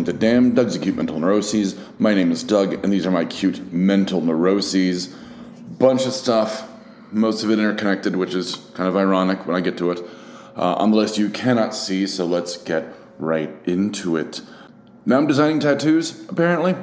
Welcome to Damn Doug's Acute Mental Neuroses. My name is Doug, and these are my cute mental neuroses. Bunch of stuff, most of it interconnected, which is kind of ironic when I get to it. Uh, on the list you cannot see, so let's get right into it. Now I'm designing tattoos, apparently.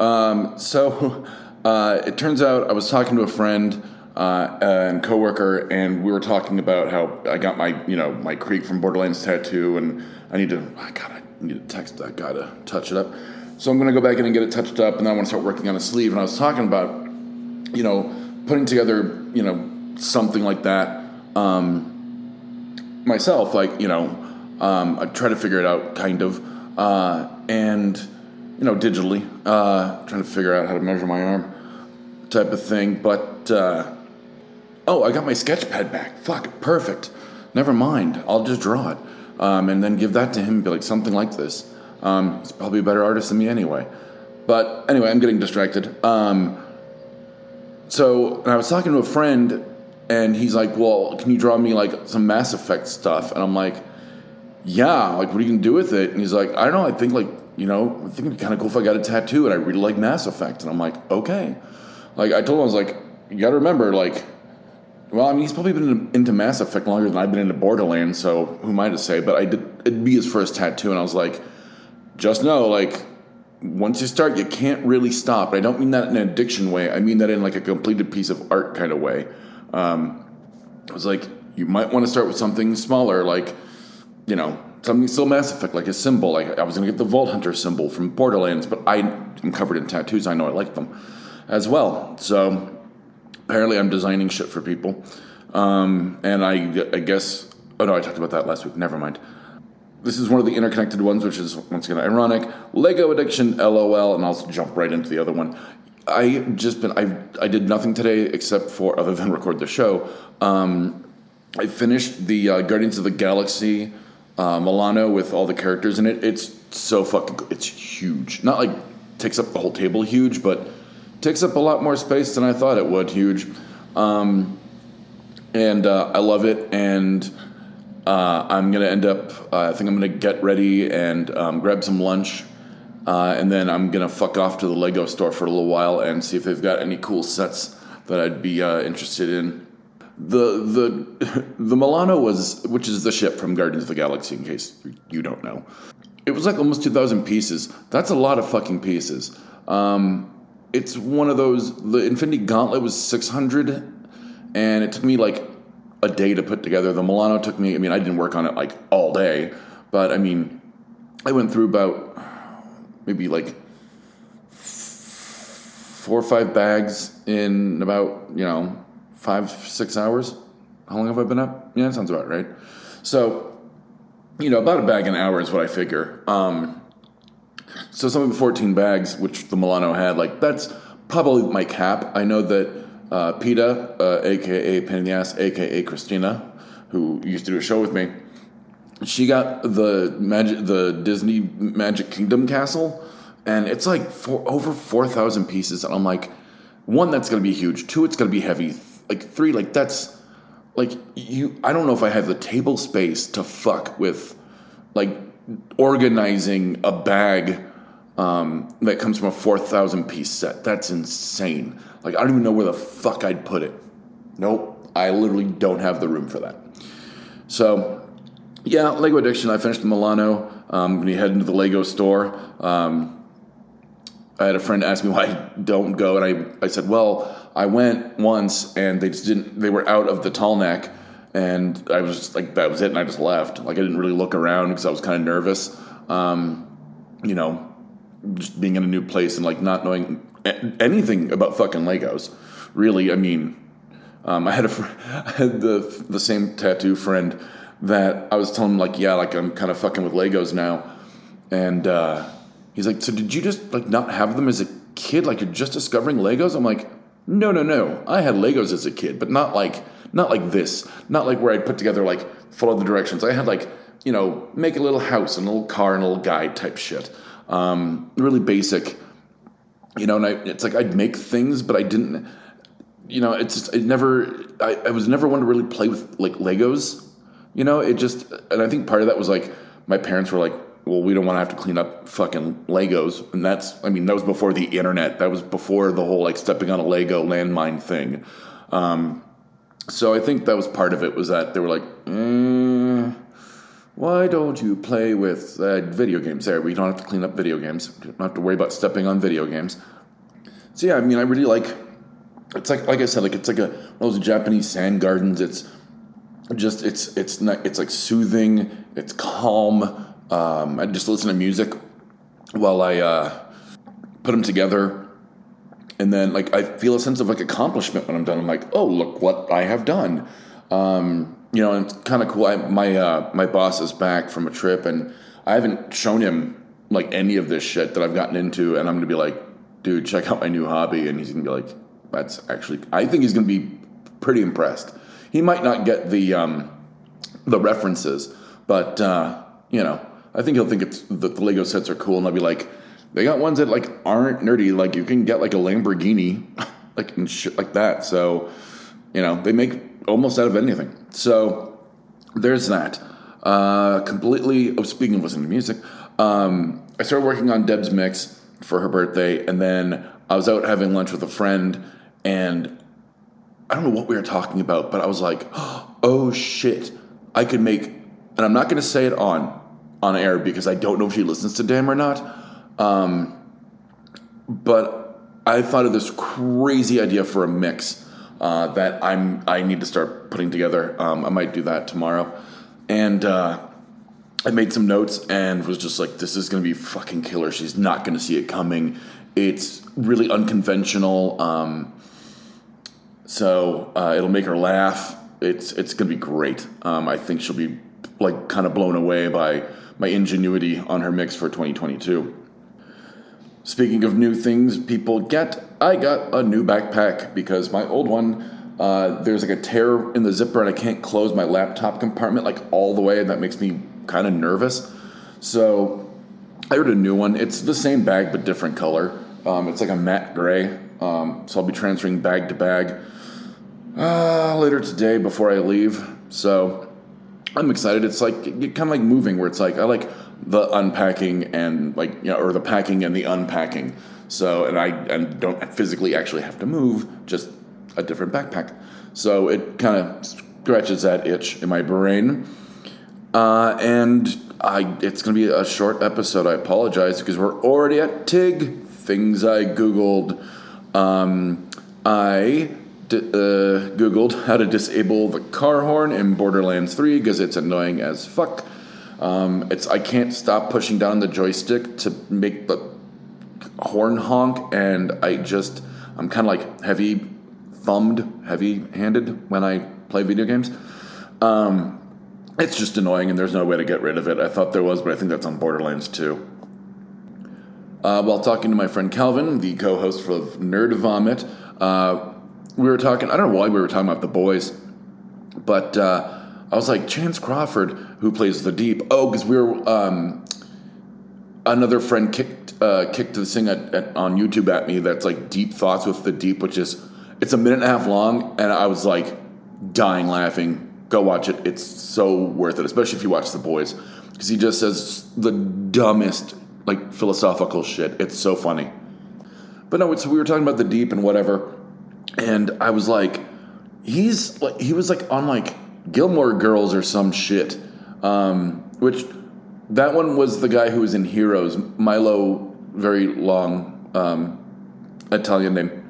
Um, so uh, it turns out I was talking to a friend uh, and coworker, and we were talking about how I got my, you know, my Krieg from Borderlands tattoo, and I need to, I gotta need to text that guy to touch it up. So I'm gonna go back in and get it touched up, and then I want to start working on a sleeve. And I was talking about, you know, putting together, you know, something like that um, myself. Like, you know, um, I try to figure it out, kind of, uh, and you know, digitally, uh, trying to figure out how to measure my arm, type of thing. But uh, oh, I got my sketch pad back. Fuck, perfect. Never mind. I'll just draw it, um, and then give that to him. and Be like something like this. Um, he's probably a better artist than me anyway. But anyway, I'm getting distracted. Um, so I was talking to a friend, and he's like, "Well, can you draw me like some Mass Effect stuff?" And I'm like, "Yeah, like what are you gonna do with it?" And he's like, "I don't know. I think like you know, I think it'd be kind of cool if I got a tattoo, and I really like Mass Effect." And I'm like, "Okay." Like I told him, I was like, "You got to remember, like." Well, I mean, he's probably been into Mass Effect longer than I've been into Borderlands, so who am I to say? But I did it'd be his first tattoo, and I was like, just know, like, once you start, you can't really stop. I don't mean that in an addiction way. I mean that in like a completed piece of art kind of way. Um, I was like, you might want to start with something smaller, like, you know, something still Mass Effect, like a symbol. Like I was going to get the Vault Hunter symbol from Borderlands, but I am covered in tattoos. I know I like them as well. So apparently, I'm designing shit for people, um, and I, I guess. Oh no, I talked about that last week. Never mind. This is one of the interconnected ones, which is once again ironic. Lego addiction, lol, and I'll jump right into the other one. I just been I I did nothing today except for other than record the show. Um, I finished the uh, Guardians of the Galaxy uh, Milano with all the characters in it. It's so fucking. It's huge. Not like takes up the whole table huge, but takes up a lot more space than I thought it would. Huge. Um, and uh, I love it. And uh, I'm gonna end up. Uh, I think I'm gonna get ready and um, grab some lunch, uh, and then I'm gonna fuck off to the Lego store for a little while and see if they've got any cool sets that I'd be uh, interested in. The the the Milano was, which is the ship from Guardians of the Galaxy, in case you don't know. It was like almost 2,000 pieces. That's a lot of fucking pieces. Um, it's one of those. The Infinity Gauntlet was 600, and it took me like a day to put together. The Milano took me. I mean, I didn't work on it like all day, but I mean, I went through about maybe like four or five bags in about you know five six hours. How long have I been up? Yeah, that sounds about right. So, you know, about a bag an hour is what I figure. Um, so something with 14 bags, which the Milano had, like that's probably my cap. I know that uh, Peta, uh, aka Penyas, aka Christina, who used to do a show with me, she got the magic, the Disney Magic Kingdom castle, and it's like for over four thousand pieces. And I'm like, one, that's gonna be huge. Two, it's gonna be heavy. Like three, like that's like you. I don't know if I have the table space to fuck with, like organizing a bag um, that comes from a 4,000 piece set. That's insane. Like, I don't even know where the fuck I'd put it. Nope. I literally don't have the room for that. So, yeah, Lego Addiction. I finished the Milano. Um, when you head into the Lego store, um, I had a friend ask me why I don't go, and I, I said, well, I went once, and they just didn't. They were out of the tall neck, and I was just like, that was it, and I just left. Like I didn't really look around because I was kind of nervous. Um, you know, just being in a new place and like not knowing anything about fucking Legos. Really, I mean, um, I had a I had the the same tattoo friend that I was telling him like, yeah, like I'm kind of fucking with Legos now, and uh, he's like, so did you just like not have them as a kid? Like you're just discovering Legos? I'm like, no, no, no. I had Legos as a kid, but not like not like this. Not like where I'd put together like follow the directions. I had like you know make a little house and a little car and a little guide type shit. Um, really basic, you know. And I, it's like I'd make things, but I didn't. You know, it's just, it never. I, I was never one to really play with like Legos. You know, it just, and I think part of that was like my parents were like well, we don't want to have to clean up fucking Legos, and that's I mean that was before the internet. That was before the whole like stepping on a Lego landmine thing. Um, so I think that was part of it was that they were like, eh, why don't you play with uh, video games? There, we don't have to clean up video games. We don't have to worry about stepping on video games. So yeah, I mean, I really like. It's like like I said, like it's like a one of those Japanese sand gardens. It's just it's it's not it's like soothing. It's calm. Um, I just listen to music while I uh, put them together, and then like I feel a sense of like accomplishment when I'm done. I'm like, oh look what I have done. Um, you know, and it's kind of cool. I, my uh, my boss is back from a trip, and I haven't shown him like any of this shit that I've gotten into, and I'm gonna be like, dude, check out my new hobby, and he's gonna be like, that's actually. I think he's gonna be pretty impressed he might not get the um, the references, but uh, you know, I think he'll think it's the Lego sets are cool, and I'll be like, they got ones that like aren't nerdy. Like you can get like a Lamborghini, like and shit like that. So you know, they make almost out of anything. So there's that. Uh, completely. Oh, speaking of listening to music, um, I started working on Deb's mix for her birthday, and then I was out having lunch with a friend, and I don't know what we were talking about, but I was like, oh shit, I could make, and I'm not going to say it on on air because I don't know if she listens to Damn or not. Um, but I thought of this crazy idea for a mix uh, that I'm I need to start putting together. Um, I might do that tomorrow, and uh, I made some notes and was just like, this is to be fucking killer. She's not to see it coming. It's really unconventional. Um, so uh, it'll make her laugh. It's it's gonna be great. Um, I think she'll be like kind of blown away by my ingenuity on her mix for 2022. Speaking of new things people get, I got a new backpack because my old one, uh, there's like a tear in the zipper and I can't close my laptop compartment like all the way, and that makes me kind of nervous. So I ordered a new one. It's the same bag but different color. Um, it's like a matte gray. Um, so I'll be transferring bag to bag uh, later today before I leave. So I'm excited. It's like kind of like moving, where it's like I like the unpacking and like you know, or the packing and the unpacking. So and I and don't physically actually have to move, just a different backpack. So it kind of scratches that itch in my brain. Uh, and I, it's to be a short episode. I apologize because we're already at TIG. Things I Googled. Um, I d- uh, Googled how to disable the car horn in Borderlands 3 because it's annoying as fuck. Um, it's I can't stop pushing down the joystick to make the horn honk, and I just I'm kind of like heavy thumbed, heavy handed when I play video games. Um, it's just annoying, and there's no way to get rid of it. I thought there was, but I think that's on Borderlands too. Uh, while talking to my friend Calvin, the co-host of Nerd Vomit, uh, we were talking. I don't know why we were talking about the boys, but uh, I was like Chance Crawford, who plays the Deep. Oh, because we were um, another friend kicked uh, kicked this thing at, at, on YouTube at me. That's like Deep Thoughts with the Deep, which is it's a minute and a half long, and I was like dying laughing. Go watch it; it's so worth it, especially if you watch the boys, because he just says the dumbest like philosophical shit. It's so funny. But no, so we were talking about the Deep and whatever and I was like, he's like he was like on like Gilmore Girls or some shit, um, which that one was the guy who was in Heroes, Milo, very long um, Italian name.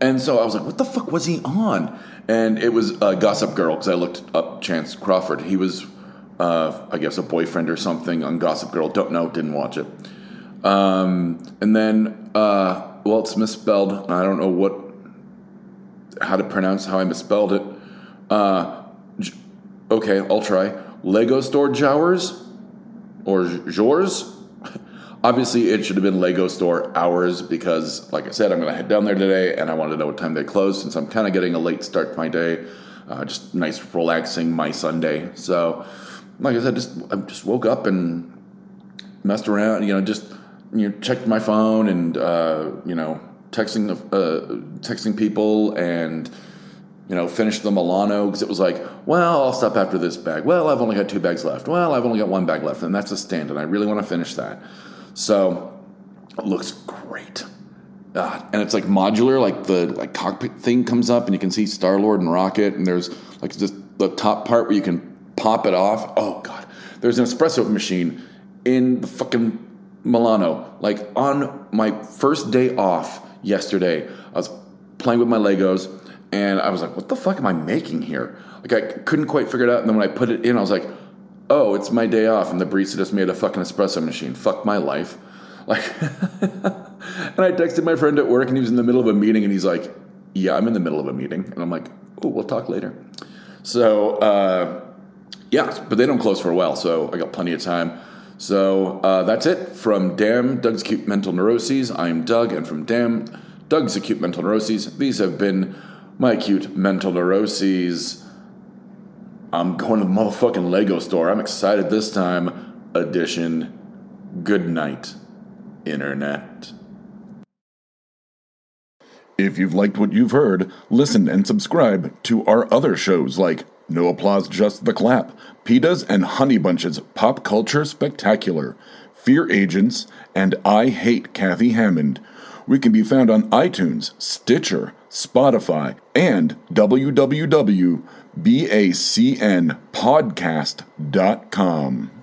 And so I was like, what the fuck was he on? And it was uh, Gossip Girl because I looked up Chance Crawford. He was, uh, I guess, a boyfriend or something on Gossip Girl. Don't know, didn't watch it. Um, and then, uh, well, it's misspelled. I don't know what how to pronounce how I misspelled it. Uh, okay, I'll try. Lego Store Jowers or Jors. Obviously, it should have been Lego Store Hours because, like I said, I'm going to head down there today and I want to know what time they close since I'm kind of getting a late start to my day. Uh, just nice, relaxing my Sunday. So, like I said, just I just woke up and messed around. You know, just you know, checked my phone and uh, you know texting uh, texting people and you know, finish the Milano because it was like, well, I'll stop after this bag. Well, I've only got two bags left. Well, I've only got one bag left, and that's a stand, and I really want to finish that. So it looks great. Uh, and it's like modular, like the like cockpit thing comes up, and you can see Star Lord and Rocket, and there's like just the top part where you can pop it off. Oh god, there's an espresso machine in the fucking Milano. Like on my first day off yesterday, I was playing with my Legos, and I was like, "What the fuck am I making here?" Like I couldn't quite figure it out, and then when I put it in, I was like, "Oh, it's my day off," and the barista just made a fucking espresso machine. Fuck my life. Like, and I texted my friend at work, and he was in the middle of a meeting, and he's like, "Yeah, I'm in the middle of a meeting," and I'm like, "Oh, we'll talk later." So, uh, yeah, but they don't close for a while, so I got plenty of time. So uh, that's it from Damn Doug's Acute Mental Neuroses. I'm Doug, and from Damn Doug's Acute Mental Neuroses, these have been my acute mental neuroses. I'm going to the motherfucking Lego store. I'm excited this time. Edition. Good night, Internet. If you've liked what you've heard, listen and subscribe to our other shows like No Applause, Just the Clap, PETA's and Honey Bunches Pop Culture Spectacular, Fear Agents, and I Hate Kathy Hammond. We can be found on iTunes, Stitcher, Spotify, and www.bacnpodcast.com.